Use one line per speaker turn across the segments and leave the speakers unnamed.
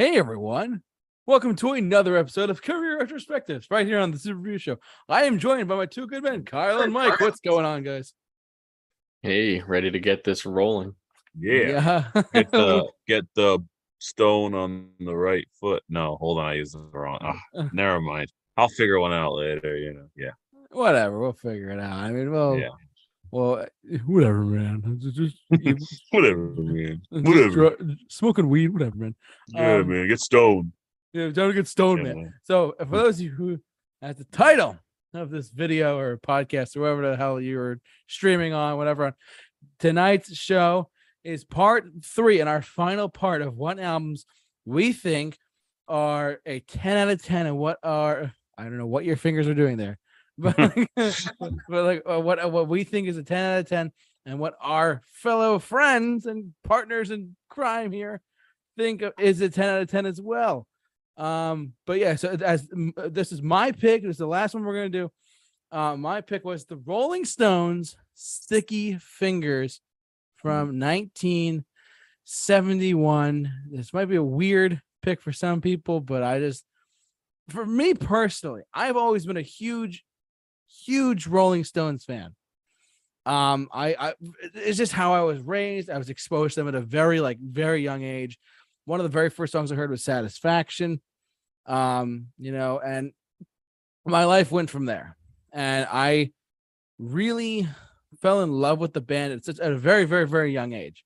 Hey everyone, welcome to another episode of Career Retrospectives right here on the Super Review Show. I am joined by my two good men, Kyle and Mike. What's going on, guys?
Hey, ready to get this rolling.
Yeah. Get the get the stone on the right foot. No, hold on, I used the wrong. Oh, never mind. I'll figure one out later. You know. Yeah.
whatever, we'll figure it out. I mean, well,
Yeah.
Well, whatever, man. Just, just-
Whatever, man. Whatever.
smoking weed, whatever, man.
Yeah,
Um,
man. Get stoned.
Yeah, don't get stoned,
Yeah,
man.
man.
So, for those of you who, at the title of this video or podcast or whatever the hell you were streaming on, whatever, on tonight's show is part three and our final part of what albums we think are a 10 out of 10 and what are, I don't know what your fingers are doing there, but, but like uh, what, uh, what we think is a 10 out of 10 and what our fellow friends and partners in crime here think is a 10 out of 10 as well. Um, but yeah, so as uh, this is my pick, this is the last one we're gonna do. Uh, my pick was the Rolling Stones Sticky Fingers from 1971. This might be a weird pick for some people, but I just for me personally, I've always been a huge, huge Rolling Stones fan. Um, I, I it's just how I was raised. I was exposed to them at a very like very young age. One of the very first songs I heard was Satisfaction. Um, you know, and my life went from there. And I really fell in love with the band at such at a very, very, very young age.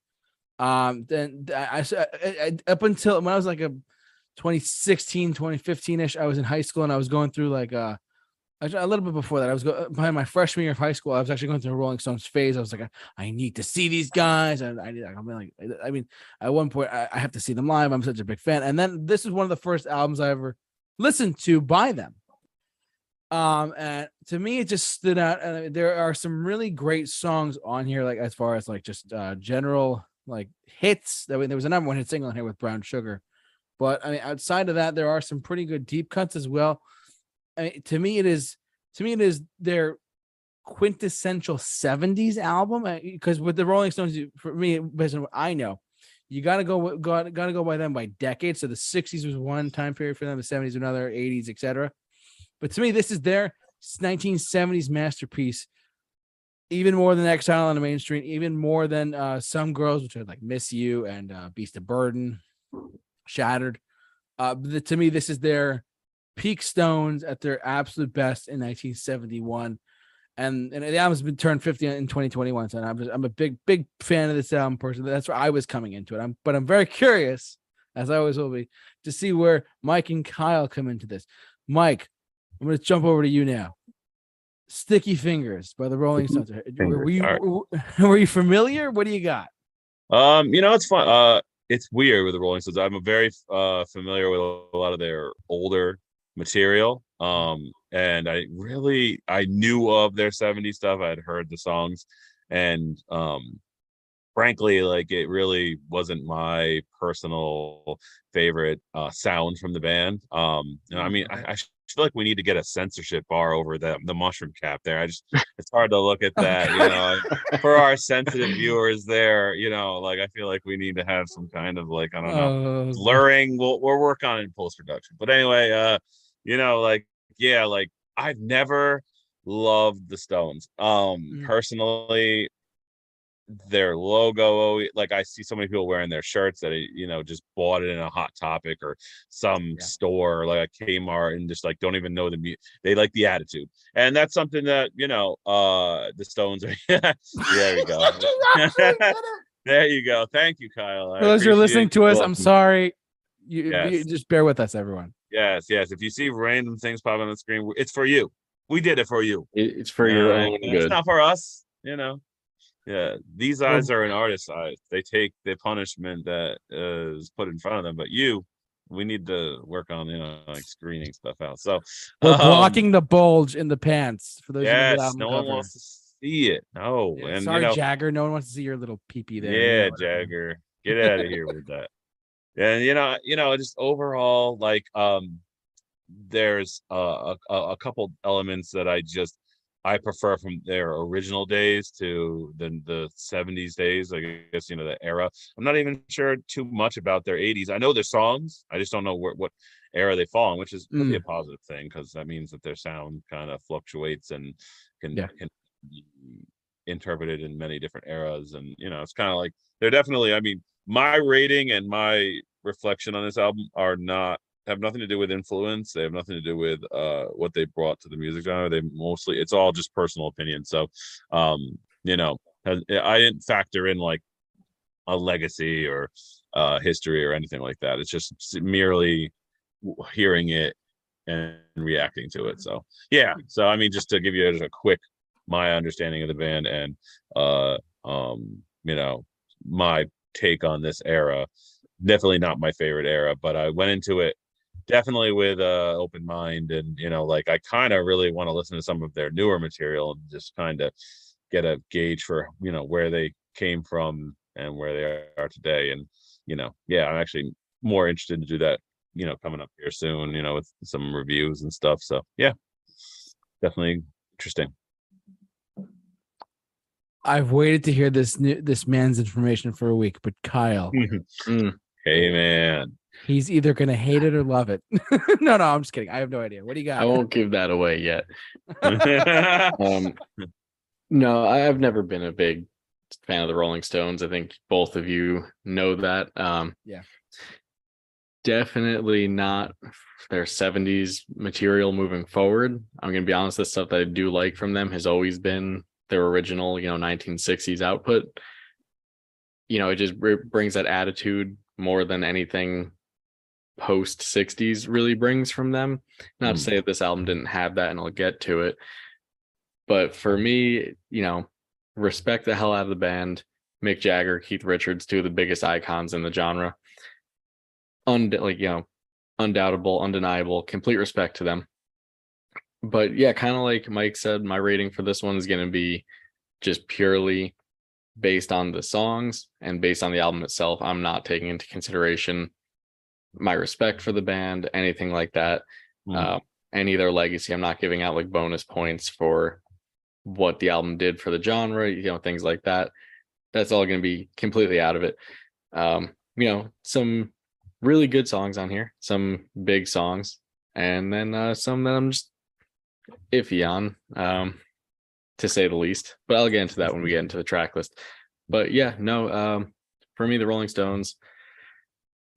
Um, then I, I, I- up until when I was like a 2016, 2015 ish, I was in high school and I was going through like actually a little bit before that. I was go, behind my freshman year of high school. I was actually going through a Rolling Stones phase. I was like, I need to see these guys. I, I, I'm like, I mean, at one point, I, I have to see them live. I'm such a big fan. And then this is one of the first albums I ever listened to by them. Um, and to me, it just stood out. And there are some really great songs on here, like as far as like just uh general like hits. I mean, there was a number one hit single in here with Brown Sugar. But I mean, outside of that, there are some pretty good deep cuts as well. To me, it is to me it is their quintessential 70s album because with the rolling stones for me based on what i know you gotta go gotta, gotta go by them by decades. So the 60s was one time period for them the 70s another 80s etc but to me this is their 1970s masterpiece even more than exile on the main street even more than uh some girls which are like miss you and uh beast of burden shattered. Uh the- to me this is their peak stones at their absolute best in 1971 and and the album's been turned 50 in 2021 so i'm just, i'm a big big fan of this album personally. That's where i was coming into it. I'm but i'm very curious as i always will be to see where mike and kyle come into this. Mike i'm going to jump over to you now. Sticky fingers by the rolling stones. Were, you were, were you familiar? What do you got?
Um, you know, it's fun. Uh, it's weird with the Rolling Stones. I'm very uh familiar with a lot of their older material. Um, and I really I knew of their 70s stuff. I'd heard the songs, and um, frankly, like it really wasn't my personal favorite uh sound from the band. Um, you know, I mean, I, I feel like we need to get a censorship bar over the the mushroom cap there. I just it's hard to look at that, you know. for our sensitive viewers there, you know, like I feel like we need to have some kind of like I don't know
Uh,
blurring. We'll we'll work on it in post production. But anyway, uh, you know, like yeah, like I've never loved the Stones. Um,
Mm.
personally, their logo, like I see so many people wearing their shirts that you know just bought it in a Hot Topic or some
Yeah.
store like a Kmart and just like don't even know the mu- they like the attitude, and that's something that you know, uh, the Stones are. there you go. there you go. Thank you, Kyle. I
for those who are listening
appreciate
to us i'm sorry you, you just bear with us everyone
Yes, yes. If you see random things pop on the screen, it's for you. We did it for you.
It- It's for your
Uh,
own
It's
good.
not for us, you know. Yeah, these eyes are an artist's eyes. They take the punishment that uh, is put in front of them, but you, we need to work on you know like screening stuff out. So
we're
um,
blocking the bulge in the pants for those who know the
Yes,
album
no one
cover.
wants to see it. No,
Yeah,
and
sorry,
you know,
Jagger. No one wants to see your little peepee there. You
Yeah,
know what
Jagger, get out of here with that. And you know, you know, just overall, like, um, there's uh, a a couple elements that I just I prefer from their original days to the the 70s days. I guess you know the era. I'm not even sure too much about their 80s. I know their songs. I just don't know where, what era they fall in, which is be a positive thing because that means that their sound kind of fluctuates and can,
Yeah.
can be interpreted in many different eras. And you know, it's kind of like they're definitely. I mean, my rating and my reflection on this album are not have nothing to do with influence. They have nothing to do with uh what they brought to the music genre. They mostly it's all just personal opinion. So um, you know, I didn't factor in like a legacy or uh history or anything like that. It's just merely hearing it and reacting to it. So yeah. So I mean just to give you just a quick my understanding of the band and uh um you know my take on this era. Definitely not my favorite era but i went into it definitely with a open mind and you know like i kind of really want to listen to some of their newer material and just kind of get a gauge for you know where they came from and where they are today. And you know yeah i'm actually more interested to do that you know coming up here soon you know with some reviews and stuff. So yeah definitely interesting
I've waited to hear this new, this man's information for a week, but Kyle,
Mm.
hey man
he's either gonna hate it or love it. no, no, I'm just kidding. I have no idea. What do you got?
I won't give that away yet. Um, no, I- I've never been a big fan of the Rolling Stones. I think both of you know that. Um,
Yeah.
Definitely not their 70s material moving forward. I'm going to be honest, the stuff that I do like from them has always been their original, you know, 1960s output. You know, it just br- brings that attitude more than anything post 60s really brings from them. Not to
Mm.
say that this album didn't have that, and I'll get to it but for me, you know, respect the hell out of the band. Mick Jagger, Keith Richards, two of the biggest icons in the genre. Und like you know, undoubtable, undeniable, complete respect to them. But yeah, kind of like Mike said, my rating for this one is going to be just purely based on the songs and based on the album itself. I'm not taking into consideration my respect for the band, anything like that
Mm.
uh, any of their legacy. I'm not giving out like bonus points for what the album did for the genre, you know, things like that. That's all going to be completely out of it. Um, you know, some really good songs on here, some big songs, and then uh, some that I'm just iffy on, um, to say the least. But I'll get into that when we get into the track list. But yeah, no, um, for me, the Rolling Stones,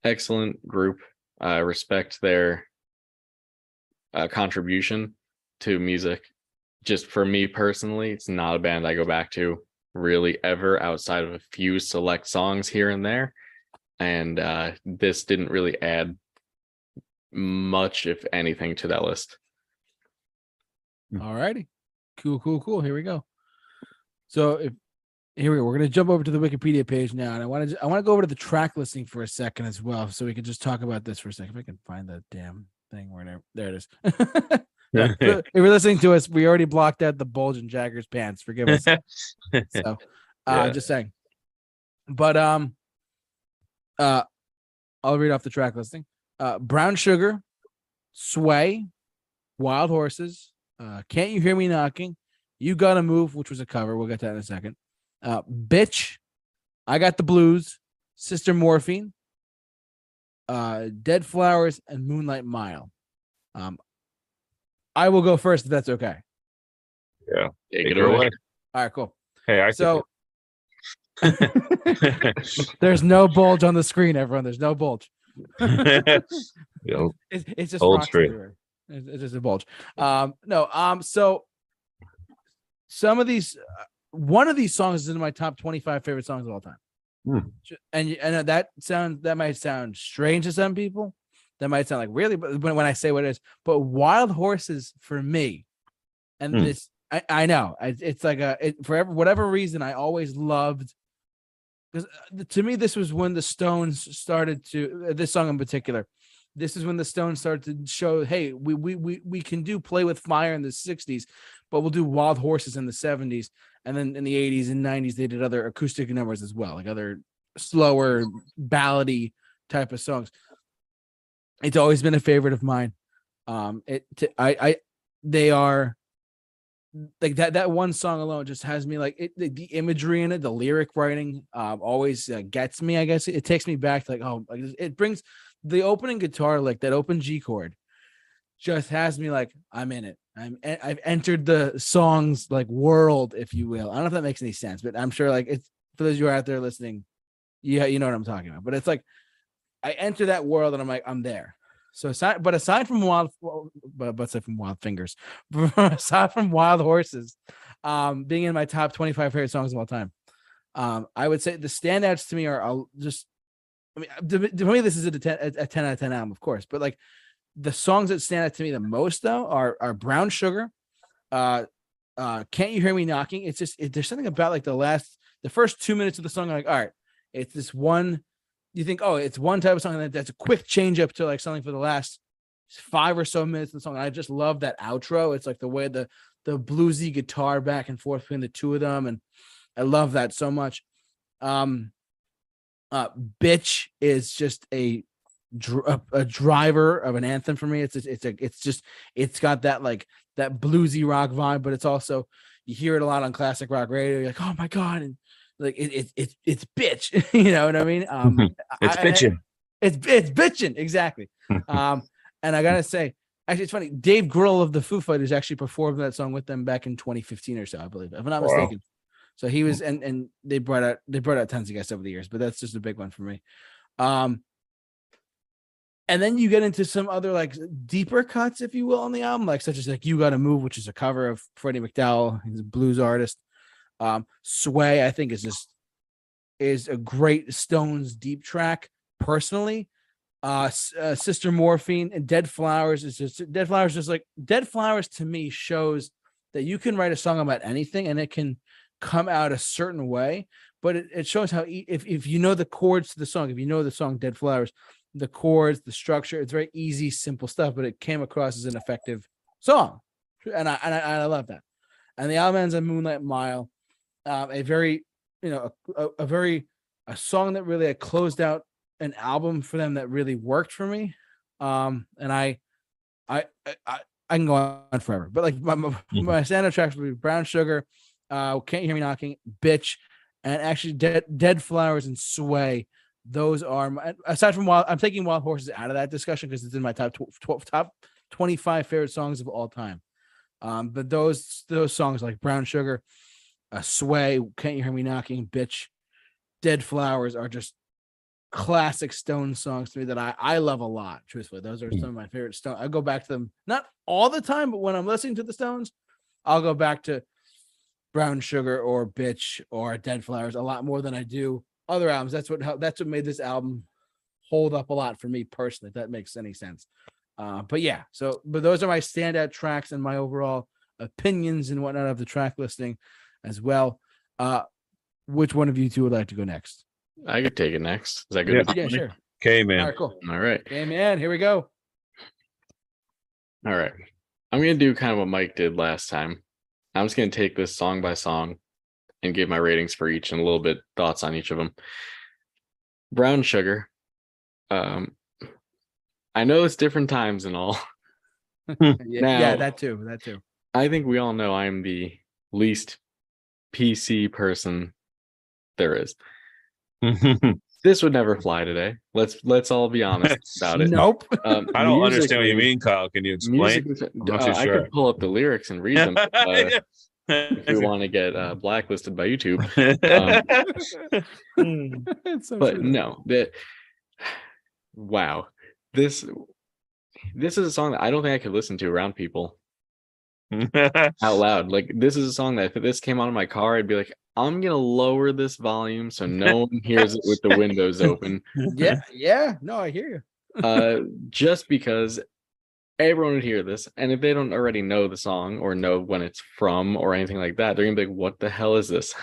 excellent group. I respect their uh, contribution to music. Just for me personally, it's not a band I go back to really ever outside of a few select songs here and there. And uh, this didn't really add much, if anything, to that list.
All righty. Cool, cool, cool. Here we go. So if here we go, we're gonna jump over to the Wikipedia page now, and I want to I want to go over to the track listing for a second as well, so we can just talk about this for a second. If I can find the damn thing where there it is. if you're listening to us, we already blocked out the bulge in Jagger's pants. Forgive us. So uh,
Yeah.
just saying. But um uh I'll read off the track listing. Uh Brown Sugar, Sway, Wild Horses, uh Can't You Hear Me Knocking, You Gotta Move, which was a cover. We'll get to that in a second. Uh Bitch, I Got the Blues, Sister Morphine, uh Dead Flowers, and Moonlight Mile. Um I will go first if that's okay.
Take
Take
it
her
away.
away.
All right, cool.
Hey, I
So
so
there's no bulge on the screen, everyone. There's no bulge.
Yo,
It's, it's just
Old
rocks
street.
everywhere. It's, it's just a bulge. Um, no. Um, so some of these, uh, one of these songs is in my top 25 favorite songs of all time.
Hmm.
And and uh, that sounds that might sound strange to some people. That might sound like really, but when, when I say what it is, but Wild Horses for me, and
Hmm.
this I, I know it's like a it, for ever, whatever reason I always loved because to me this was when the Stones started to uh, this song in particular. This is when the Stones started to show, hey, we we we we can do play with fire in the '60s, but we'll do Wild Horses in the '70s, and then in the '80s and '90s they did other acoustic numbers as well, like other slower ballady type of songs. It's always been a favorite of mine. Um, it I I they are like that that one song alone just has me like it the, the imagery in it the lyric writing um always uh, gets me i guess it, takes me back to like oh it brings the opening guitar like that open g chord just has me like i'm in it. I'm I've entered the song's like world if you will. I don't know if that makes any sense but i'm sure like it's for those of you are out there listening yeah you know what i'm talking about. But it's like i enter that world and i'm like i'm there. So aside, but aside from wild, but, but aside from wild fingers, aside from wild horses, um, being in my top 25 favorite songs of all time, um, I would say the standouts to me are I'll just, I mean, to me, this is a 10, a 10 out of 10 album, of course, but like the songs that stand out to me the most though are, are Brown Sugar, uh, uh, Can't You Hear Me Knocking? It's just, it, there's something about like the last, the first two minutes of the song, I'm like, all right, it's this one you think, oh, it's one type of song, then that's a quick change up to like something for the last five or so minutes of the song. And I just love that outro. It's like the way the the bluesy guitar back and forth between the two of them, and I love that so much. Um, uh, bitch is just a a, a driver of an anthem for me. It's a, it's a it's just it's got that like that bluesy rock vibe, but it's also you hear it a lot on classic rock radio. You're like, oh my god, and like it, it, it it's bitch you know what i mean um
it's
I- I-
bitching.
it's it's bitching exactly um and i gotta say actually it's funny dave grohl of the foo fighters actually performed that song with them back in 2015 or so i believe if i'm not
Wow.
mistaken so he was and and they brought out they brought out tons of guests over the years but that's just a big one for me um and then you get into some other like deeper cuts if you will on the album like such as like you gotta move which is a cover of freddie mcdowell he's a blues artist um, Sway, I think, is just is a great Stones deep track. Personally, uh, uh, Sister Morphine and Dead Flowers is just Dead Flowers. Just like Dead Flowers to me shows that you can write a song about anything and it can come out a certain way. But it, it shows how e- if if you know the chords to the song, if you know the song Dead Flowers, the chords, the structure, it's very easy, simple stuff. But it came across as an effective song, and I and I, and I love that. And the album ends on Moonlight Mile um, a very you know a, a, a very a song that really had closed out an album for them that really worked for me um and i i i, I I can go on forever but like my my, my standout tracks would be brown sugar uh can't you hear me knocking bitch. And actually dead dead flowers and sway those are my aside from wild i'm taking wild horses out of that discussion because it's in my top tw- 12 top 25 favorite songs of all time. Um but those those songs like brown sugar uh, sway can't you hear me knocking bitch. Dead flowers are just classic stone songs to me that i i love a lot truthfully. Those are
Mm.
some of my favorite stone i go back to them not all the time but when i'm listening to the stones i'll go back to brown sugar or bitch or dead flowers a lot more than i do other albums that's what that's what made this album hold up a lot for me personally if that makes any sense uh but yeah so but those are my standout tracks and my overall opinions and whatnot of the track listing as well. Uh, which one of you two would like to go next?
I could take it next. Is that good?
Yeah.
Yeah, sure.
Okay, man.
right, cool.
All right.
Hey, man, here we go.
All right. I'm gonna do kind of what Mike did last time. I'm just gonna take this song by song and give my ratings for each and a little bit thoughts on each of them. Brown sugar. Um I know it's different times and all.
Yeah, yeah, that too. That too.
I think we all know I'm the least PC person there is. This would never fly today. Let's let's all be honest about it.
Nope.
Um,
I don't understand what you mean, Kyle. Can you explain?
musically-
I'm
uh,
too
I could pull up the lyrics and read them uh, if we want to get uh, blacklisted by YouTube.
It's so
But
true.
no, that wow, this this is a song that I don't think I could listen to around people out loud. Like this is a song that if this came out of my car, I'd be like, I'm gonna lower this volume so no one hears it with the windows open.
Yeah, yeah. No, I hear you.
Uh, just because everyone would hear this, and if they don't already know the song or know when it's from or anything like that, they're gonna be like, "What the hell is this?"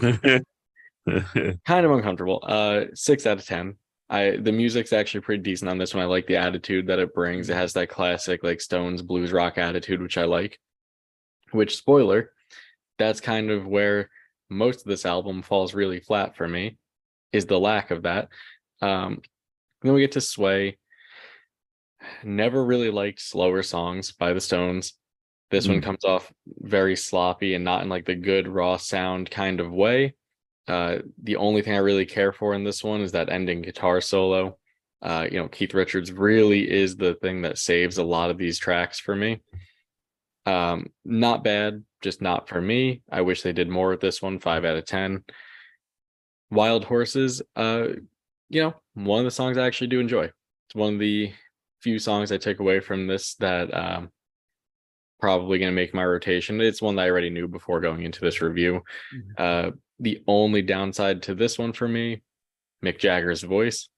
kind of uncomfortable. Uh, six out of ten. I the music's actually pretty decent on this one. I like the attitude that it brings. It has that classic like Stones blues rock attitude, which I like. Which spoiler, that's kind of where most of this album falls really flat for me, is the lack of that. Um, then we get to Sway. Never really liked slower songs by the Stones. This one
Mm.
comes off very sloppy and not in like the good raw sound kind of way. Uh, the only thing I really care for in this one is that ending guitar solo. Uh, you know, Keith Richards really is the thing that saves a lot of these tracks for me. Um, not bad, just not for me. I wish they did more with this one. Five out of ten. Wild Horses, uh, you know, one of the songs I actually do enjoy. It's one of the few songs I take away from this that um probably going to make my rotation. It's one that I already knew before going into this review.
Mhm.
Uh, the only downside to this one for me, Mick Jagger's voice.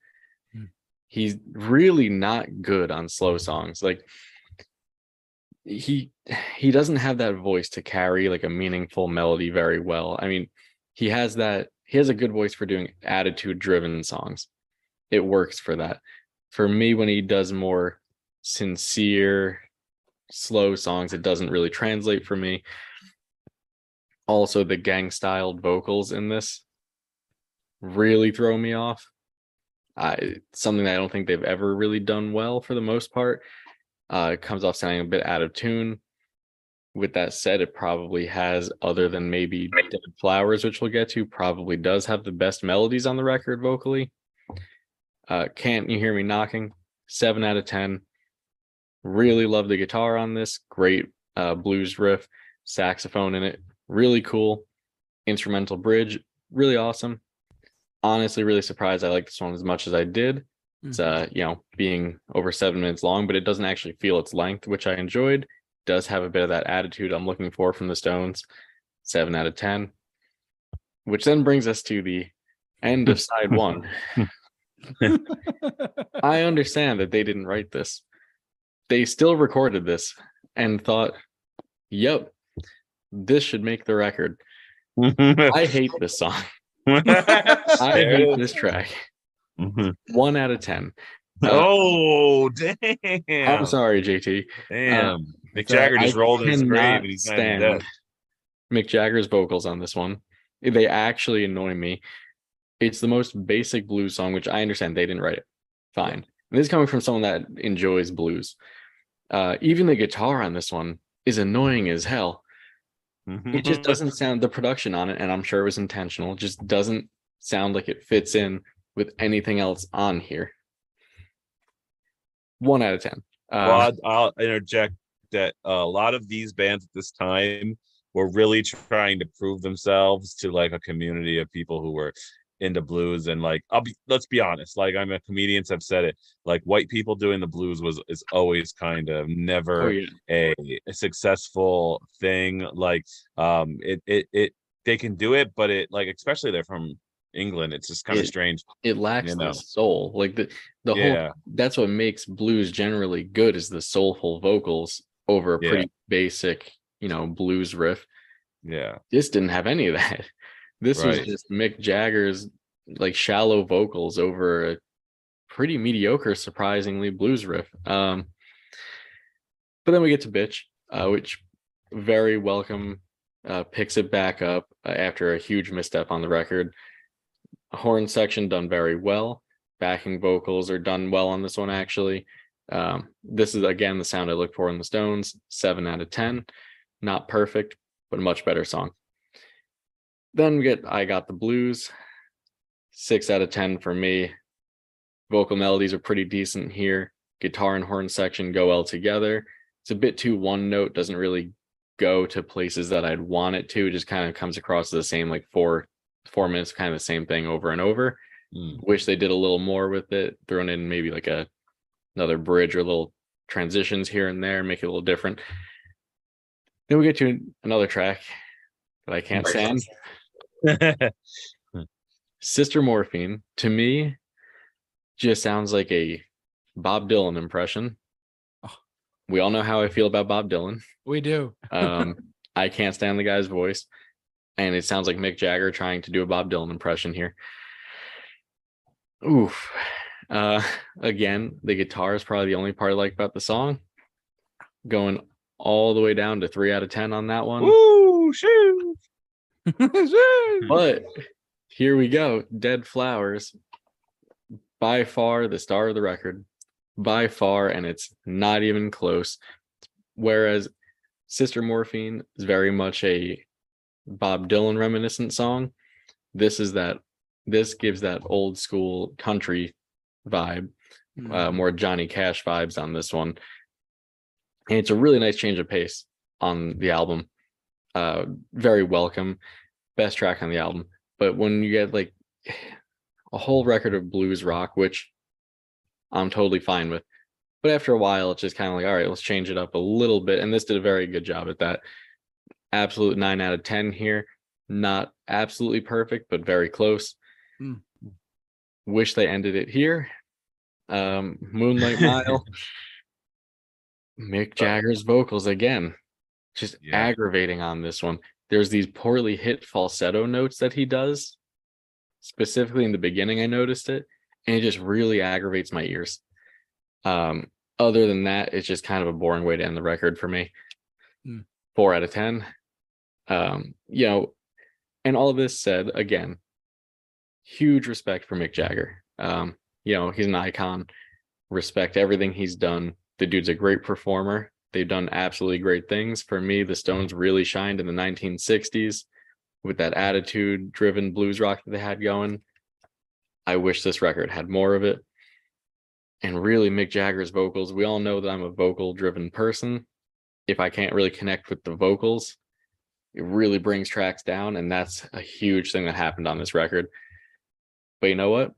Hmm.
He's really not good on slow songs. Like he he doesn't have that voice to carry like a meaningful melody very well. I mean, he has that he has a good voice for doing attitude driven songs. It works for that. For me when he does more sincere slow songs it doesn't really translate for me. Also the gang styled vocals in this really throw me off. I something that i don't think they've ever really done well for the most part uh it comes off sounding a bit out of tune. With that said it probably has other than maybe dead flowers which we'll get to probably does have the best melodies on the record vocally. Uh can't you hear me knocking? Seven out of ten really love the guitar on this great uh blues riff saxophone in it really cool instrumental bridge really awesome. Honestly really surprised i like this one as much as i did. It's uh you know being over seven minutes long but it doesn't actually feel its length which i enjoyed. Does have a bit of that attitude i'm looking for from the stones seven out of ten. Which then brings us to the end of side one. I understand that they didn't write this they still recorded this and thought yep this should make the record i hate this song i hate this track
Mhm.
one out of ten Uh,
Oh damn!
i'm sorry jt
Damn, Mick
So
Jagger just
I
rolled in his grave and he's even dead.
Mick Jagger's vocals on this one. They actually annoy me. It's the most basic blues song, which I understand they didn't write it. Fine. And this is coming from someone that enjoys blues. Uh, even the guitar on this one is annoying as hell. It just doesn't sound the production on it, and I'm sure it was intentional, just doesn't sound like it fits in with anything else on here. One out of ten. Uh,
Well, I'll, I'll interject that a lot of these bands at this time were really trying to prove themselves to like a community of people who were into blues and like I'll be let's be honest like I'm a comedian, so I've said it like white people doing the blues was is always kind of never
oh, yeah.
a, a successful thing like um it it it they can do it but it like especially they're from England it's just kind of strange
It lacks
You know.
the soul. Like the the whole that's what makes blues generally good is the soulful vocals over a
Yeah.
pretty basic, you know, blues riff.
yeah
This didn't have any of that. This was just Mick Jagger's like shallow vocals over a pretty mediocre, surprisingly blues riff. Um, but then we get to Bitch, uh, which very welcome uh, picks it back up uh, after a huge misstep on the record. Horn section done very well. Backing vocals are done well on this one, actually. Um, this is again the sound I look for in the Stones. Seven out of ten. Not perfect, but a much better song. Then we get I Got the Blues. Six out of ten for me. Vocal melodies are pretty decent here. Guitar and horn section go well together. It's a bit too one note, doesn't really go to places that I'd want it to. It just kind of comes across the same, like four four minutes, kind of the same thing over and over
Mm.
wish they did a little more with it thrown in maybe like a another bridge or little transitions here and there make it a little different then we get to another track that i can't stand sister morphine to me just sounds like a bob dylan impression
Oh.
we all know how i feel about bob dylan
we do.
um i can't stand the guy's voice and it sounds like mick jagger trying to do a bob dylan impression here oof uh again the guitar is probably the only part i like about the song going all the way down to three out of ten on that one
Woo, shoo.
but here we go dead flowers by far the star of the record by far and it's not even close whereas Sister Morphine is very much a Bob Dylan reminiscent song. This is that this gives that old school country vibe,
Mm.
uh, more Johnny Cash vibes on this one. And it's a really nice change of pace on the album. Uh, very welcome. Best track on the album. But when you get like a whole record of blues rock, which I'm totally fine with. But after a while, it's just kind of like, all right, let's change it up a little bit. And this did a very good job at that. Absolute nine out of 10 here. Not absolutely perfect, but very close.
Hmm.
Wish they ended it here. Um, Moonlight Mile. Mick Jagger's vocals again, just
Yeah.
aggravating on this one. There's these poorly hit falsetto notes that he does. Specifically in the beginning, I noticed it, and it just really aggravates my ears. Um, other than that, it's just kind of a boring way to end the record for me.
Hmm.
Four out of ten. Um, you know, and all of this said, again, huge respect for Mick Jagger. Um, you know, he's an icon. Respect everything he's done. The dude's a great performer. They've done absolutely great things. For me, the Stones really shined in the 1960s with that attitude driven blues rock that they had going. I wish this record had more of it. And really, Mick Jagger's vocals, we all know that I'm a vocal driven person. If I can't really connect with the vocals, it really brings tracks down. And that's a huge thing that happened on this record. But you know what?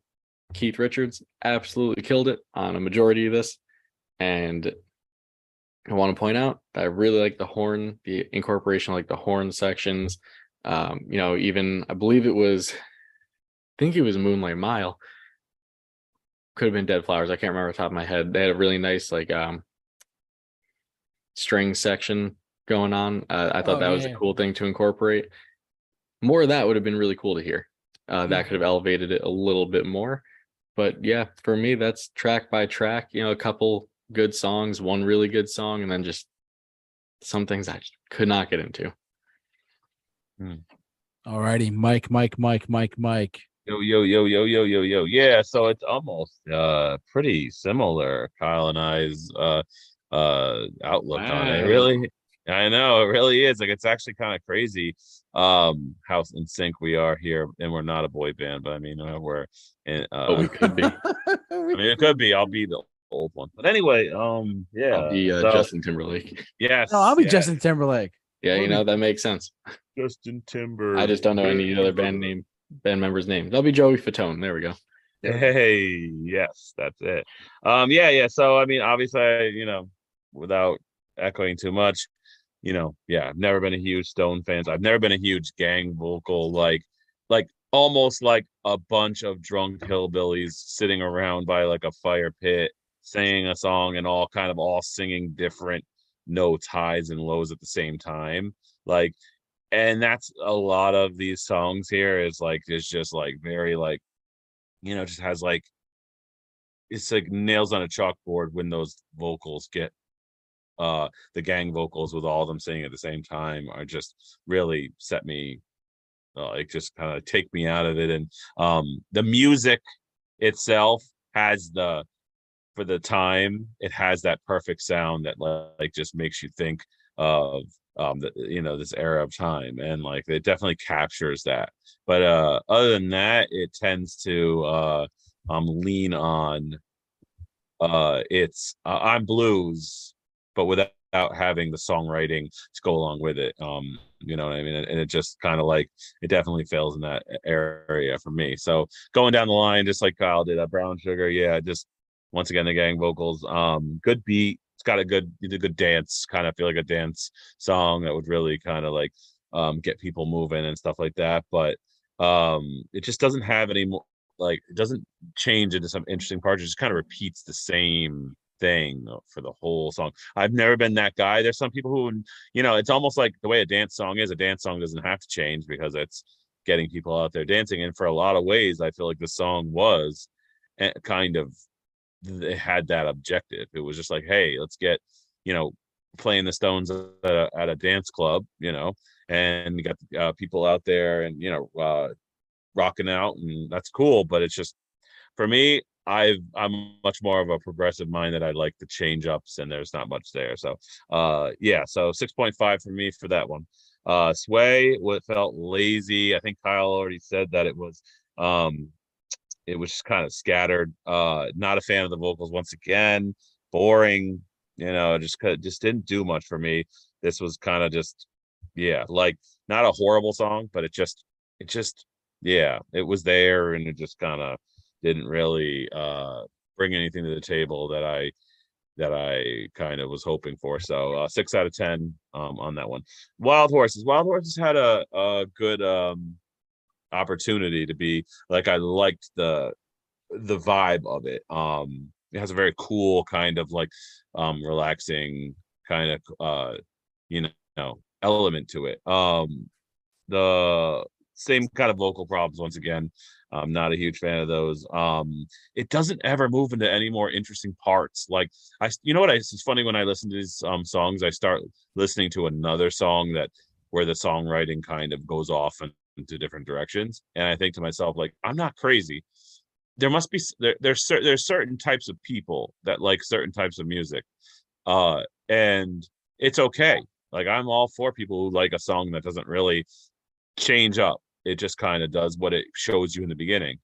Keith Richards absolutely killed it on a majority of this. And I want to point out that I really like the horn, the incorporation, like the horn sections. Um, you know, even I believe it was, I think it was Moonlight Mile. Could have been Dead Flowers. I can't remember off the top of my head. They had a really nice like um string section going on. Uh, I thought
Oh,
that was a cool thing to incorporate. More of that would have been really cool to hear. Uh, that could have elevated it a little bit more. But yeah, for me, that's track by track. You know, a couple good songs, one really good song, and then just some things I could not get into.
Alrighty, Mike, Mike, Mike, Mike, Mike.
Yo, yo, yo, yo, yo, yo, yo. Yeah, so it's almost uh pretty similar, Kyle and I's uh uh outlook on it. Really, I know it really is. Like it's actually kind of crazy um how in sync we are here. And we're not a boy band, but I mean uh, we're in uh
But we could be.
I mean it could be. I'll be the old one. But anyway, um yeah.
I'll be uh,
so-
Justin Timberlake.
Yes.
No, I'll be
yeah,
Justin Timberlake.
Yeah, you know that makes sense.
Justin Timber.
I just don't know any other band name, band members' name. I'll be Joey Fatone. There we go.
Hey, yes, that's it. Um, yeah, yeah. So I mean, obviously, you know, without echoing too much, you know, yeah, I've never been a huge Stone fans. I've never been a huge gang vocal, like, like almost like a bunch of drunk hillbillies sitting around by like a fire pit, singing a song and all kind of all singing different notes, highs and lows at the same time. Like, and that's a lot of these songs here is like, is just like very like you know, just has like it's like nails on a chalkboard when those vocals get uh the gang vocals with all of them singing at the same time are just really set me uh, like just kind of take me out of it and um the music itself has the for the time it has that perfect sound that like just makes you think of um the, you know this era of time and like it definitely captures that. But uh other than that it tends to uh um lean on uh it's uh, i'm blues but without having the songwriting to go along with it um you know what i mean? And, it just kind of like it definitely fails in that area for me. So going down the line just like kyle did uh, brown sugar yeah just once again the gang vocals um good beat it's got a good a good dance kind of feel like a dance song that would really kind of like um get people moving and stuff like that but um it just doesn't have any more like it doesn't change into some interesting parts it just kind of repeats the same thing for the whole song. I've never been that guy there's some people who you know it's almost like the way a dance song is a dance song doesn't have to change because it's getting people out there dancing and for a lot of ways i feel like the song was eh, kind of it had that objective it was just like hey let's get you know playing the stones at a, at a dance club you know and you got uh, people out there and you know uh rocking out and that's cool but it's just for me I've I'm much more of a progressive mind that I like the change ups and there's not much there. So uh yeah, so 6.5 for me for that one. Uh Sway what felt lazy. I think Kyle already said that it was um it was just kind of scattered. Uh not a fan of the vocals once again. Boring, you know, just just didn't do much for me. This was kind of just yeah, like not a horrible song, but it just it just yeah, it was there and it just kind of didn't really uh bring anything to the table that I that I kind of was hoping for. So uh, six out of ten um, on that one. Wild Horses. Wild Horses had a, a good um, opportunity to be like I liked the the vibe of it. Um, it has a very cool kind of like um, relaxing kind of uh, you know element to it. Um, the same kind of vocal problems once again. I'm not a huge fan of those. Um, it doesn't ever move into any more interesting parts. Like I, you know what? I, it's funny when I listen to these um, songs, I start listening to another song that where the songwriting kind of goes off into different directions, and I think to myself, like, I'm not crazy. There must be there, there's there's certain types of people that like certain types of music, uh, and it's okay. Like I'm all for people who like a song that doesn't really change up it just kind of does what it shows you in the beginning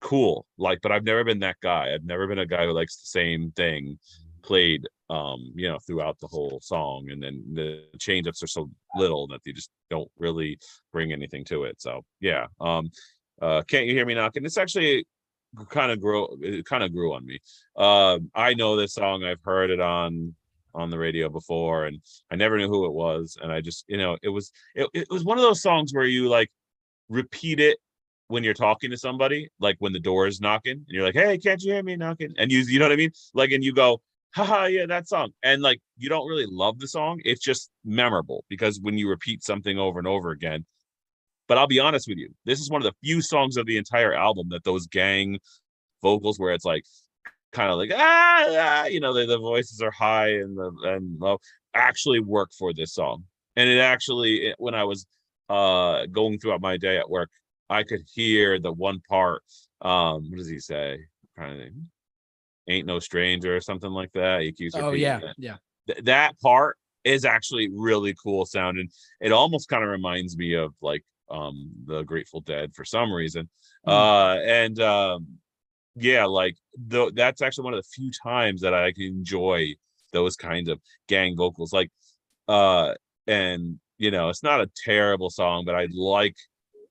cool like but i've never been that guy i've never been a guy who likes the same thing played um you know throughout the whole song and then the change ups are so little that they just don't really bring anything to it so yeah um uh can't you hear me knocking it's actually kind of grew it kind of grew on me uh, i know this song i've heard it on on the radio before and i never knew who it was and i just you know it was it, it was one of those songs where you like repeat it when you're talking to somebody, like when the door is knocking and you're like, Hey, can't you hear me knocking? And you, you know what I mean? Like, and you go, haha, yeah, that song. And like, you don't really love the song. It's just memorable because when you repeat something over and over again, but I'll be honest with you, this is one of the few songs of the entire album that those gang vocals where it's like kind of like ah, ah you know the, the voices are high and the and low actually work for this song and it actually when i was uh going throughout my day at work, I could hear the one part. Um, what does he say? Kind of ain't no stranger or something like that. He keeps
oh yeah, yeah.
Th- that part is actually really cool sounding. It almost kind of reminds me of like um the Grateful Dead for some reason. Mm. Uh and um yeah, like the, that's actually one of the few times that I can enjoy those kind of gang vocals. Like uh and you know, it's not a terrible song, but I like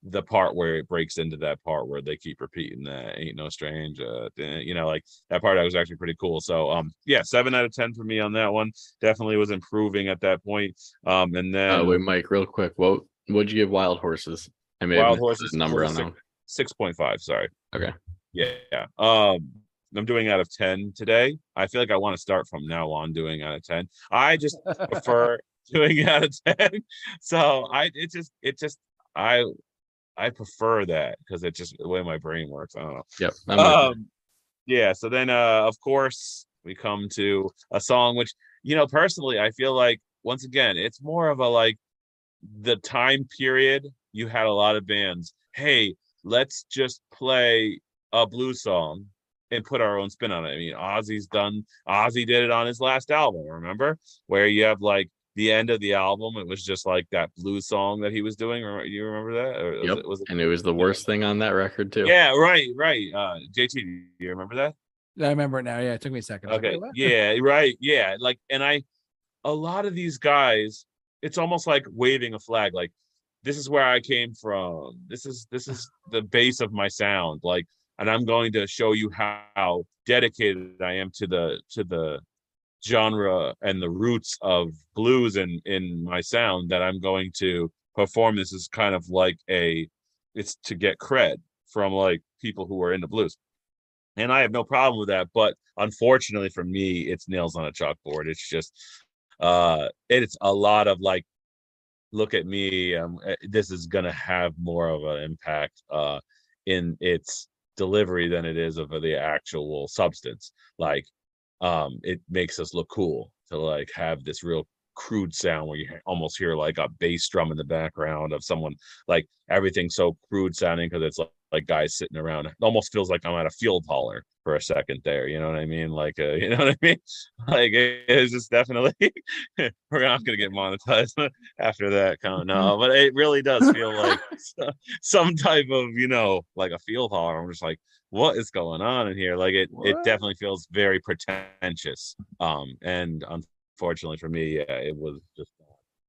the part where it breaks into that part where they keep repeating that ain't no strange uh, you know like that part I was actually pretty cool. So um yeah seven out of ten for me on that one. Definitely was improving at that point um and then
wait mike real quick what would you give wild horses?
I mean wild horses number on that 6.5 sorry.
Okay.
Yeah yeah um I'm doing out of 10 today. I feel like I want to start from now on doing out of 10. I just prefer doing out of 10 so i it just it just i i prefer that because it's just the way my brain works i don't know
yep
um, yeah so then uh of course we come to a song which you know personally i feel like once again it's more of a like the time period you had a lot of bands hey let's just play a blues song and put our own spin on it. I mean, Ozzy's done. Ozzy did it on his last album. Remember, where you have like the end of the album, it was just like that blues song that he was doing. You remember that? Or
yep.
it,
was it, and it was the worst thing on that record too.
Yeah, right, right. Uh, JT, do you remember that?
I remember it now. Yeah, it took me a second.
Okay. Like, yeah, right. Yeah. Like, and I, a lot of these guys, it's almost like waving a flag. Like, this is where I came from. This is this is the base of my sound. Like, and I'm going to show you how dedicated I am to the to the genre and the roots of blues in in my sound that I'm going to perform this is kind of like a it's to get cred from like people who are into blues. And I have no problem with that, but unfortunately for me, it's nails on a chalkboard. It's just uh it's a lot of like look at me um eh, this is gonna have more of an impact uh in its delivery than it is of the actual substance like um it makes us look cool to like have this real crude sound where you almost hear like a bass drum in the background of someone like everything so crude sounding because it's like, like guys sitting around. It almost feels like i'm at a field holler for a second there. You know what I mean? Like, uh, you know what I mean? Like, it's just definitely we're not gonna get monetized after that count. No, but it really does feel like some type of you know, like a field holler. I'm just like, what is going on in here? Like, it
What?
it definitely feels very pretentious. Um, and unfortunately for me, yeah, it was just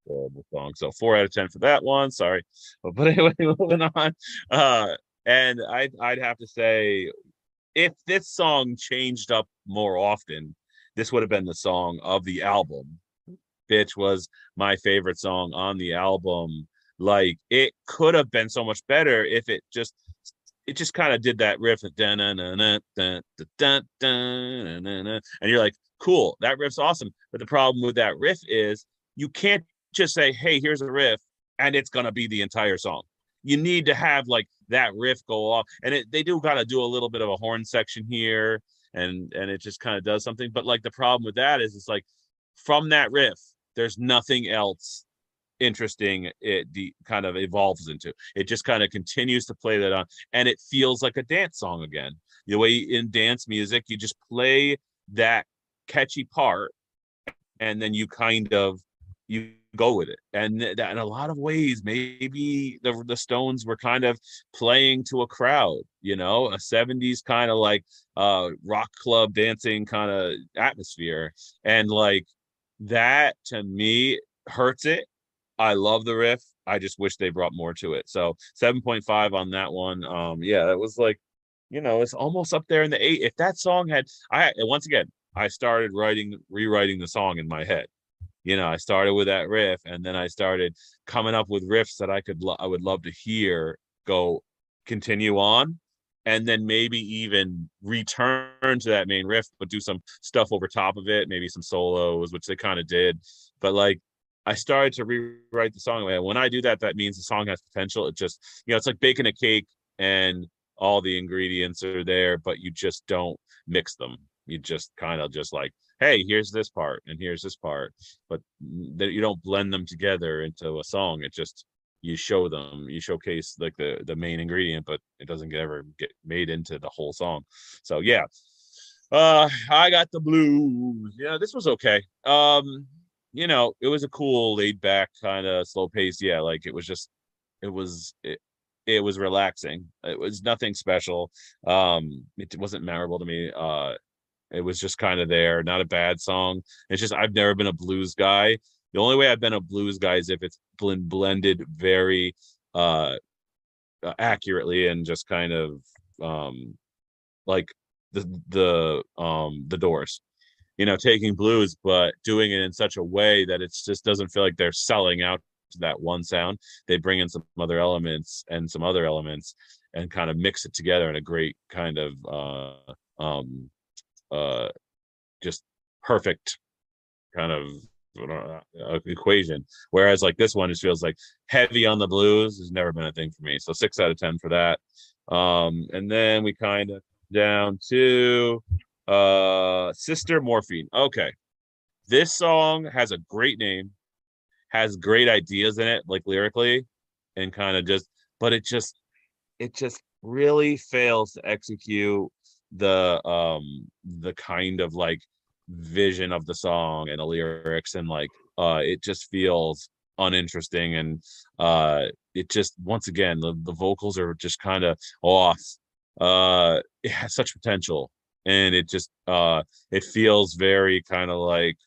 horrible song. So four out of ten for that one. Sorry, but, but anyway, moving on. Uh, and I I'd have to say if this song changed up more often, this would have been the song of the album. Bitch was my favorite song on the album. Like it could have been so much better if it just it just kind of did that riff and you're like, cool, that riff's awesome. But the problem with that riff is you can't just say, hey, here's a riff, and it's gonna be the entire song you need to have like that riff go off and it, they do kind of do a little bit of a horn section here and and it just kind of does something but like the problem with that is it's like from that riff there's nothing else interesting it the kind of evolves into. It just kind of continues to play that on and it feels like a dance song again. The way in dance music you just play that catchy part and then you kind of you go with it. And th- that in a lot of ways maybe the, the stones were kind of playing to a crowd you know a 70s kind of like uh rock club dancing kind of atmosphere. And like that to me hurts it. I love the riff. I just wish they brought more to it. So 7.5 on that one um yeah that was like you know it's almost up there in the eight. If that song had i once again i started writing rewriting the song in my head you know i started with that riff and then i started coming up with riffs that i could lo- i would love to hear go continue on and then maybe even return to that main riff but do some stuff over top of it maybe some solos which they kind of did. But like i started to rewrite the song when i do that that means the song has potential. It just you know it's like baking a cake and all the ingredients are there but you just don't mix them you just kind of just like hey here's this part and here's this part but that you don't blend them together into a song it just you show them you showcase like the the main ingredient but it doesn't ever get made into the whole song. So yeah. Uh i got the blues. Yeah this was okay. Um you know it was a cool laid back kind of slow pace. Yeah like it was just it was it, it was relaxing. It was nothing special. Um it wasn't memorable to me. Uh it was just kind of there, not a bad song. It's just I've never been a blues guy. The only way I've been a blues guy is if it's been blended very uh accurately and just kind of um like the the um the doors you know taking blues but doing it in such a way that it just doesn't feel like they're selling out to that one sound they bring in some other elements and some other elements and kind of mix it together in a great kind of uh um uh just perfect kind of uh, equation. Whereas like this one just feels like heavy on the blues has never been a thing for me. So six out of ten for that. Um and then we kind of down to uh sister morphine. Okay. This song has a great name has great ideas in it like lyrically and kind of just but it just it just really fails to execute the um the kind of like vision of the song and the lyrics and like uh it just feels uninteresting and uh it just once again the, the vocals are just kind of off uh it has such potential and it just uh it feels very kind of like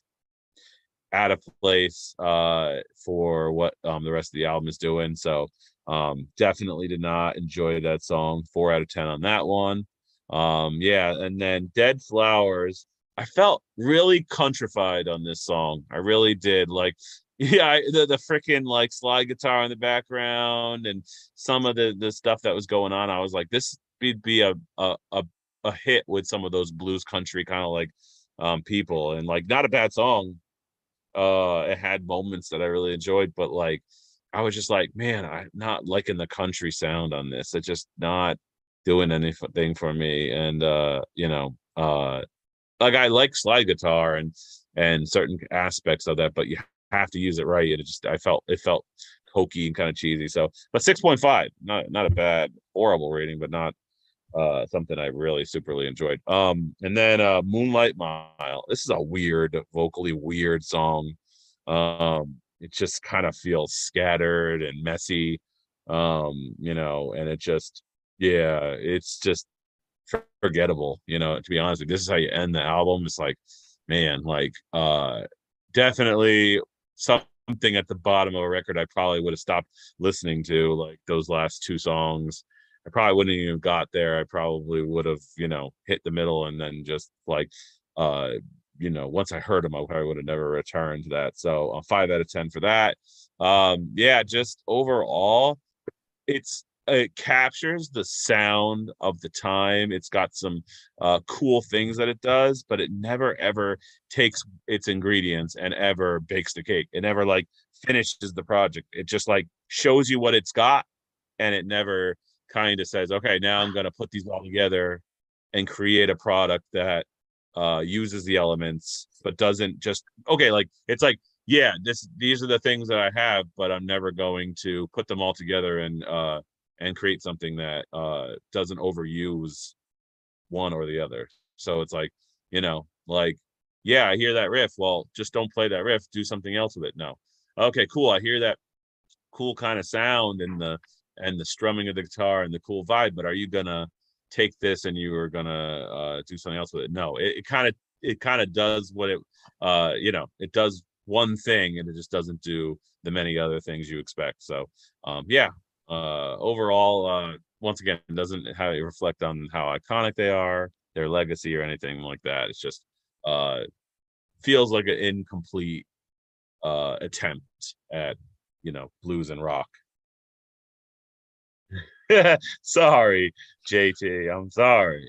out of place uh for what um the rest of the album is doing. So um definitely did not enjoy that song. Four out of ten on that one um yeah and then dead flowers i felt really countrified on this song. I really did like yeah I, the, the freaking like slide guitar in the background and some of the the stuff that was going on i was like this would be a a a, a hit with some of those blues country kind of like um people. And like not a bad song. Uh it had moments that i really enjoyed but like i was just like man i'm not liking the country sound on this. It's just not doing anything for me and uh you know uh like i like slide guitar and and certain aspects of that but you have to use it right and it just i felt it felt hokey and kind of cheesy so but 6.5 not not a bad horrible rating but not uh something I really superly enjoyed. Um and then uh Moonlight Mile. This is a weird, vocally weird song. Um it just kind of feels scattered and messy. Um, you know, and it just yeah, it's just forgettable, you know, to be honest. This is how you end the album. It's like, man, like uh definitely something at the bottom of a record I probably would have stopped listening to, like those last two songs. I probably wouldn't even got there. I probably would have, you know, hit the middle and then just like uh you know, once I heard them, I probably would have never returned to that. So uh, five out of ten for that. Um, yeah, just overall, it's it captures the sound of the time. It's got some uh, cool things that it does, but it never ever takes its ingredients and ever bakes the cake. It never like finishes the project. It just like shows you what it's got, and it never kind of says, "Okay, now I'm going to put these all together and create a product that uh uses the elements but doesn't just okay like it's like yeah this these are the things that i have but i'm never going to put them all together and uh and create something that uh doesn't overuse one or the other. So it's like you know like yeah i hear that riff. Well just don't play that riff. Do something else with it. No. Okay cool. I hear that cool kind of sound and the and the strumming of the guitar and the cool vibe but are you gonna take this and you are gonna uh, do something else with it. No, it kind of it kind of does what it uh you know it does one thing and it just doesn't do the many other things you expect. So um yeah, uh overall uh once again it doesn't how it reflect on how iconic they are, their legacy or anything like that. It's just uh feels like an incomplete uh attempt at you know blues and rock sorry, JT. I'm sorry.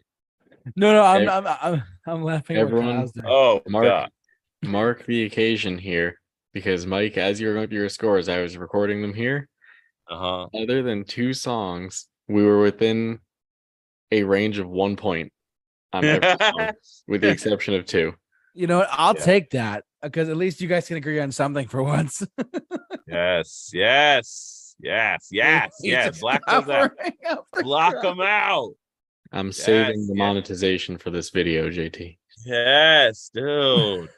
No, no, I'm I'm I'm, I'm laughing.
Everyone-
Oh,
Mark,
God.
mark the occasion here because Mike, as you were going through your scores, I was recording them here.
Uh-huh.
Other than two songs, we were within a range of one point on every song, with the exception of two.
You know what? I'll
Yeah.
take that because at least you guys can agree on something for once.
yes, yes, yes, yes, yes.
just
Black those out.
covering up the
Block them out.
I'm saving
Yes,
the
yes.
monetization for this video, JT.
Yes, dude.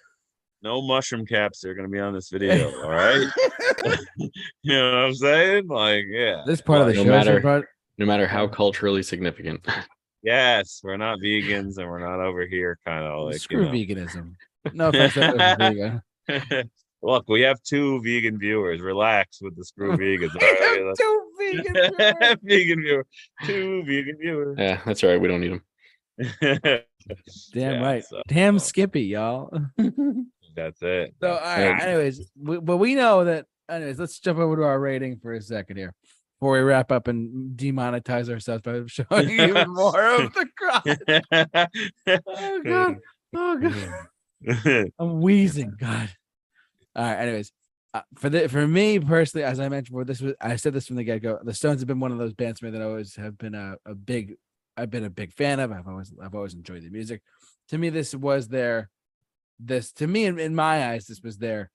No mushroom caps are gonna be on this video. All right. you know what I'm saying? Like, yeah.
This part of the
No
show,
matter-
but
No matter how culturally significant.
Yes, we're not vegans and we're not over here kind of like
screw
you
veganism. No offense, to everyone who's vegan.
Look, we have two vegan viewers. Relax with the screw vegans. all
We
right?
have two vegan viewers.
vegan viewer, two vegan viewers.
Yeah, that's all right. We don't need them.
Damn
Yeah,
right.
so-
Damn
so
Skippy, y'all.
That's it.
So, all right. Anyways, we, but we know that. Anyways, let's jump over to our rating for a second here before we wrap up and demonetize ourselves by showing even more of the crowd. Oh god. Oh god. I'm wheezing. God. All right. Anyways, uh, for the for me personally, as I mentioned before, this was I said this from the get go. The Stones have been one of those bands for me that I always have been a, a big. I've been a big fan of. I've always I've always enjoyed the music. To me, this was their. This to me in, in my eyes, this was their.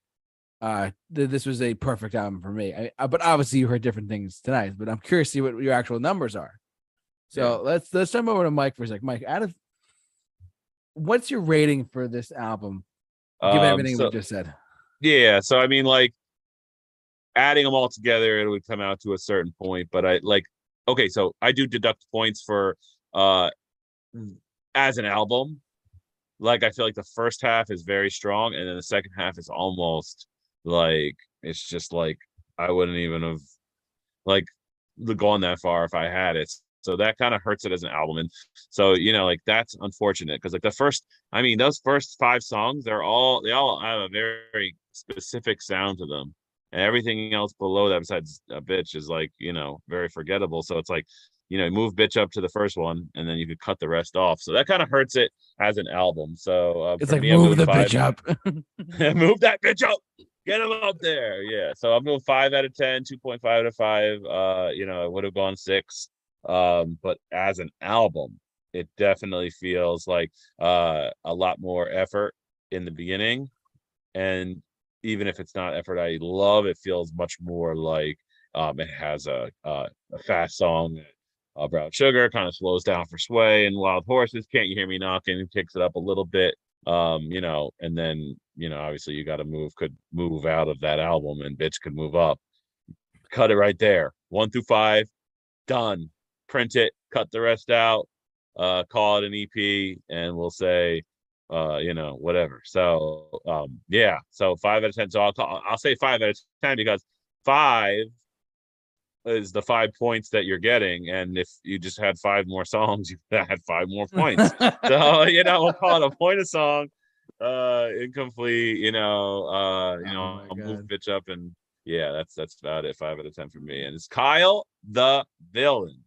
Uh, th- this was a perfect album for me. I, I, but obviously, you heard different things tonight. But I'm curious to see what your actual numbers are. So let's let's jump over to Mike for a sec. Mike, out of what's your rating for this album? Given
Um,
everything
so-
we just said.
yeah so i mean like adding them all together it would come out to a certain point but i like okay so i do deduct points for uh as an album like i feel like the first half is very strong and then the second half is almost like it's just like i wouldn't even have like gone that far if i had it. So that kind of hurts it as an album and so you know like that's unfortunate because like the first i mean those first five songs they're all they all have a very specific sound to them and everything else below that besides a bitch is like you know very forgettable. So it's like you know move bitch up to the first one and then you could cut the rest off so that kind of hurts it as an album so uh,
It's like
me,
move the
five.
bitch up.
move that bitch up get him up there yeah so i'm doing five out of 10 2.5 out of 5 uh you know i would have gone six um but as an album it definitely feels like uh a lot more effort in the beginning and even if it's not effort i love it feels much more like um it has a uh, a fast song uh, Brown Sugar kind of slows down for Sway and Wild Horses. Can't you hear me knocking? kicks it up a little bit. Um, you know, and then you know, obviously you got to move could move out of that album and bitch could move up. Cut it right there. One through five, done. Print it, cut the rest out, uh, call it an EP, and we'll say, uh, you know, whatever. So um, yeah, so five out of ten. So I'll call, I'll say five out of ten because five is the five points that you're getting, and if you just had five more songs, you had five more points. so you know, we'll call it a point a song. Uh, incomplete. You know, uh, you
Oh
know,
my
I'll move bitch up, and yeah, that's that's about it. Five out of ten for me, and it's Kyle the villain.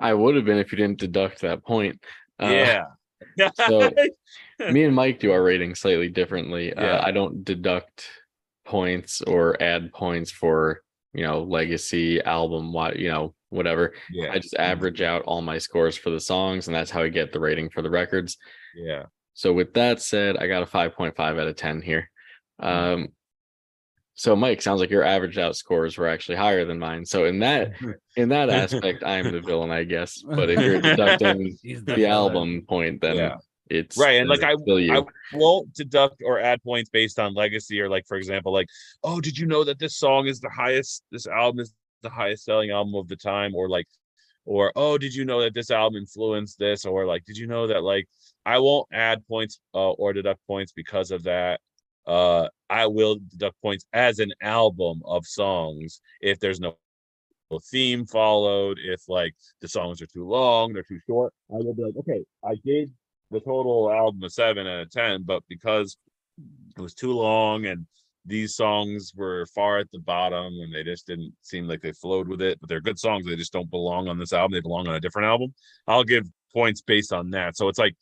I would have been if you didn't deduct that point. Uh,
yeah.
so- me and Mike do our rating slightly differently.
Yeah.
Uh, I don't deduct points or add points for you know legacy album, what you know whatever.
yeah.
I just average out all my scores for the songs, and that's how I get the rating for the records.
yeah.
So with that said, I got a 5.5 out of 10 here. Um so Mike, sounds like your averaged out scores were actually higher than mine. So in that in that aspect, I am the villain, I guess. But if you're deducting
He's
the album point, then
Yeah.
It's
Right, and, like, I-. I won't deduct or add points based on legacy or like for example like oh did you know that this song is the highest this album is the highest selling album of the time? Or like or oh did you know that this album influenced this? Or like did you know that like i won't add points uh, or deduct points because of that. Uh i will deduct points as an album of songs if there's no theme followed if like the songs are too long they're too short. I will be like okay i did the total album a seven out of ten, but because it was too long and these songs were far at the bottom and they just didn't seem like they flowed with it, but they're good songs. They just don't belong on this album. They belong on a different album. I'll give points based on that. So it's like,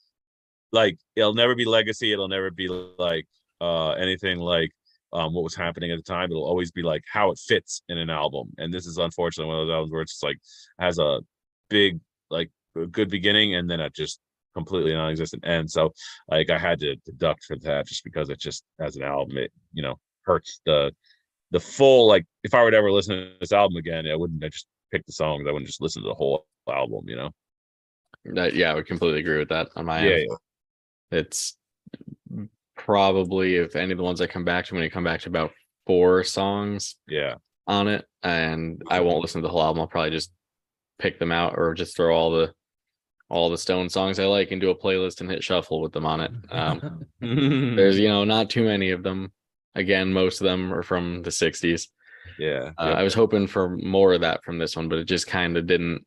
like it'll never be legacy. It'll never be like uh anything like um what was happening at the time. It'll always be like how it fits in an album. And this is unfortunately one of those albums where it's just like has a big like a good beginning and then it just completely non-existent end. So like I had to deduct for that just because it just as an album it you know hurts the the full like if I would ever listen to this album again I wouldn't I just pick the songs I wouldn't just listen to the whole album you know
That- yeah, I would completely agree with that on my
yeah,
end.
yeah
It's probably if any of the ones I come back to, when you come back to about four songs
yeah
on it, and I won't listen to the whole album. I'll probably just pick them out or just throw all the all the Stone songs I like and do a playlist and hit shuffle with them on it. Um, there's you know not too many of them. Again, most of them are from the '60s.
yeah
Uh, I was hoping for more of that from this one, but it just kind of didn't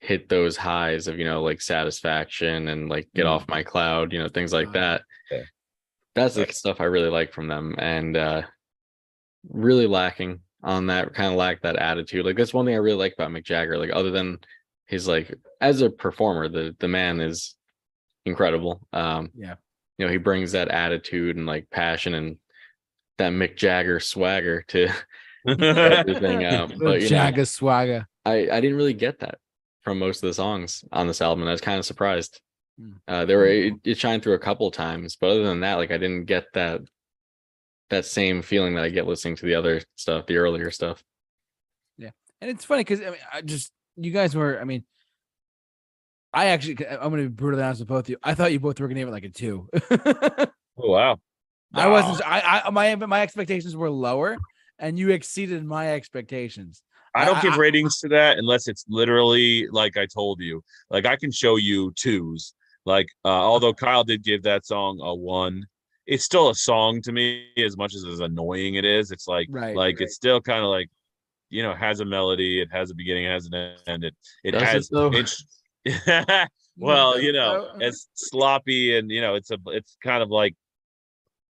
hit those highs of you know like satisfaction and like get
Mm.
off my cloud, you know things like
Uh,
that.
Yeah.
That's the stuff I really like from them, and uh really lacking on that. Kind of lack that attitude. Like that's one thing I really like about Mick Jagger. Like other than his like as a performer, the the man is incredible. Um,
Yeah.
you know he brings that attitude and like passion and that Mick Jagger swagger to everything. Um, but you know,
swagger.
I I didn't really get that from most of the songs on this album, and I was kind of surprised.
Hmm.
Uh, there were it, it shined through a couple times, but other than that, like I didn't get that that same feeling that I get listening to the other stuff, the earlier stuff.
Yeah, and it's funny because I mean, I just you guys were. I mean, I actually, I'm going to be brutally honest with both of you. I thought you both were going to give it like a two.
oh wow
I wasn't. I, I my my expectations were lower, and you exceeded my expectations.
I don't
I-
give
I-
ratings to that unless it's literally like I told you. Like I can show you twos. Like uh, although Kyle did give that song a one, it's still a song to me as much as as annoying it is. It's like
Right,
like
right.
it's still kind of like you know has a melody, it has a beginning, it has an end. It it
Does
has it's well you know it's sloppy and you know it's a it's kind of like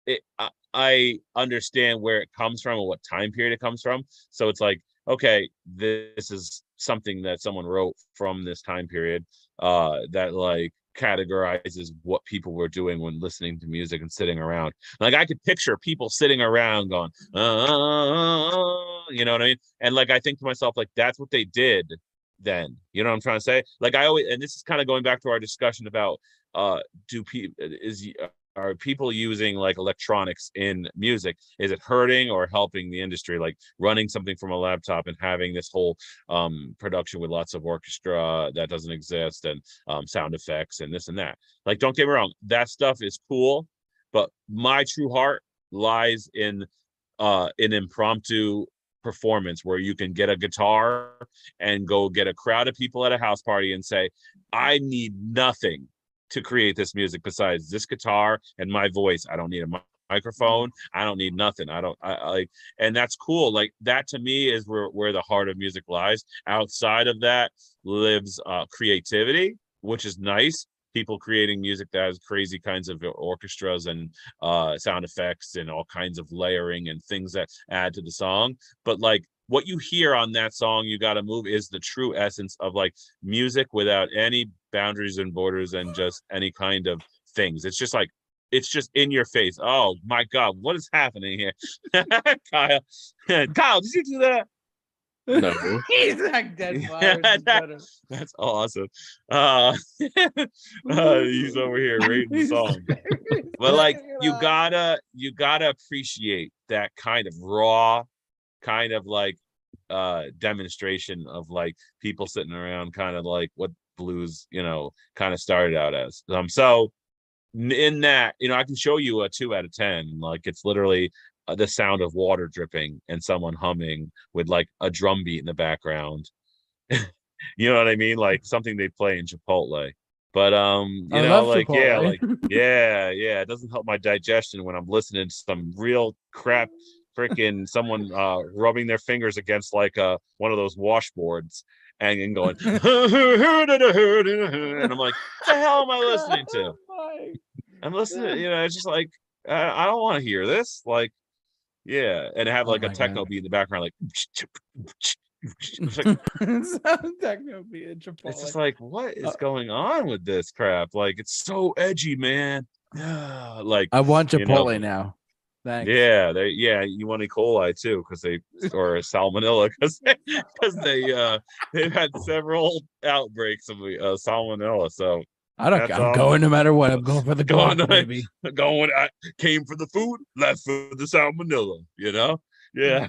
it I, I understand where it comes from and what time period it comes from so it's like okay this is something that someone wrote from this time period uh that like categorizes what people were doing when listening to music and sitting around. Like i could picture people sitting around going uh, you know what i mean? And like i think to myself like that's what they did then. You know what i'm trying to say? Like i always and this is kind of going back to our discussion about uh do people is are people using like electronics in music? Is it hurting or helping the industry like running something from a laptop and having this whole um production with lots of orchestra that doesn't exist and um sound effects and this and that? Like don't get me wrong that stuff is cool but my true heart lies in uh an impromptu performance where you can get a guitar and go get a crowd of people at a house party and say i need nothing to create this music besides this guitar and my voice. I don't need a mi- microphone. I don't need nothing. I don't I, I like and that's cool. Like that to me is where where the heart of music lies. Outside of that lives uh creativity, which is nice. People creating music that has crazy kinds of orchestras and uh sound effects and all kinds of layering and things that add to the song. But like what you hear on that song you got to move is the true essence of like music without any boundaries and borders and just any kind of things. It's just like it's just in your face. Oh my god what is happening here? Kyle kyle did you do that?
No.
He's like dead
Yeah,
flowers. is
that- that's awesome. Uh, uh he's over here rating the song but like you gotta you gotta appreciate that kind of raw kind of like uh demonstration of like people sitting around kind of like what blues you know kind of started out as um so in that you know i can show you a two out of ten like it's literally uh, the sound of water dripping and someone humming with like a drum beat in the background. You know what i mean? Like something they play in chipotle. But um you
I
know like yeah like yeah yeah it doesn't help my digestion when i'm listening to some real crap freaking someone uh rubbing their fingers against like uh one of those washboards and, and going and i'm like what the hell am i listening to i'm listening you know it's just like i, I don't want to hear this like yeah and have
Oh
like a techno
God.
beat in the background like it's like
techno beat
it's just like what is
Uh,
going on with this crap like it's so edgy man yeah like
I want
you know.
Chipotle now. Thanks.
yeah they yeah you want e coli too because they or salmonella because they because they uh they've had several outbreaks of uh, salmonella so
I don't. I'm
all.
going no matter what. I'm going for the
Going to-
baby.
going i came for the food left for the salmonella you know yeah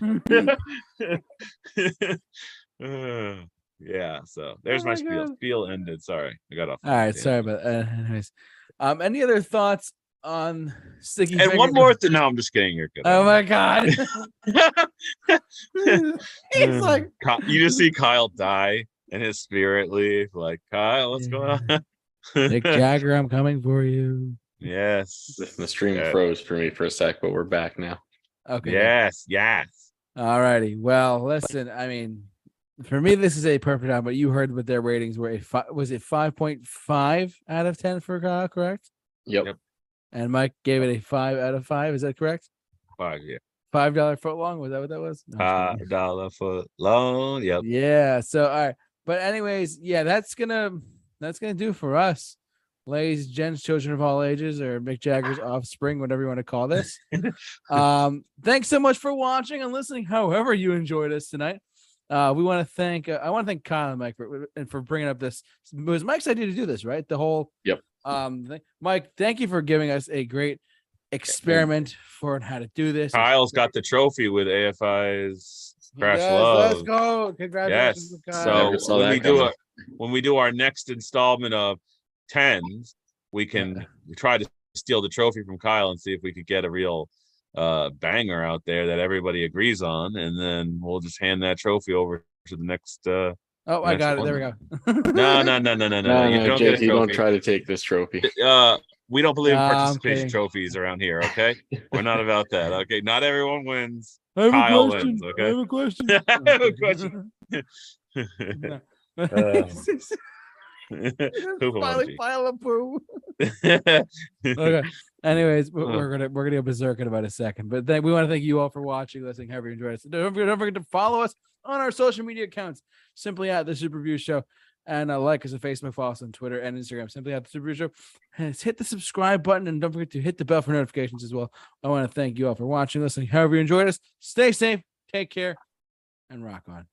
Uh, yeah so there's
Oh
my
my
spiel spiel ended sorry i got off
All right. Sorry, but uh, anyways, um, any other thoughts on sticky?
and one more thing no i'm just kidding you're good
Oh my god. He's mm,
like, you just see Kyle die and his spirit leave. Like Kyle, what's going on?
Mick Jagger, I'm coming for you.
yes,
The stream
Yeah.
froze for me for a sec, but we're back now.
Okay.
yes, yes.
All righty. Well, listen. I mean, for me, this is a perfect time. But you heard what their ratings were. A fi- was it five point five out of ten for Kyle? Correct.
Yep.
Yep.
And Mike gave it a five out of five. Is that correct?
Five, yeah.
Five dollar foot long. Was that what that was? No,
Five dollar foot long. Yep.
yeah. So all right. But anyways, yeah, that's gonna that's gonna do for us. Ladies, gents, children of all ages, or Mick Jagger's offspring, whatever you want to call this. um, thanks so much for watching and listening. However, you enjoyed us tonight. Uh, we want to thank uh, I want to thank Kyle and Mike for and for bringing up this. It was Mike's idea to do this, right? The whole
Yep.
Um, thing. Mike, thank you for giving us a great experiment for how to do this.
Kyle's got the trophy with AFI's
He
Crash
does.
Love.
Let's go! Congratulations,
Yes.
Kyle.
So when
that
we do
coming.
a, when we do our next installment of tens, we can try to steal the trophy from Kyle and see if we could get a real uh banger out there that everybody agrees on, and then we'll just hand that trophy over to the next uh
oh, I got it. There we go.
no no no no no no,
No,
you don't get a
JT, don't try to take this trophy.
uh we don't believe in
Nah, I'm
participation
kidding.
trophies around here, okay? We're not about that. Okay. Not everyone wins.
I have
Kyle
a question.
wins, okay?
I have a question.
I have a question. Poop
Finally,
emoji.
pile of poo.
okay.
okay. Anyways, we-
Uh.
we're gonna we're gonna go berserk in about a second. But then we want to thank you all for watching, listening, however you enjoyed us. Don't forget, don't forget to follow us on our social media accounts, simply at the Super Review Show, and uh, like us on Facebook, follow us on Twitter and Instagram, simply at the Super Review Show. And hit the subscribe button and don't forget to hit the bell for notifications as well. I want to thank you all for watching, listening, however you enjoyed us. Stay safe, take care, and rock on.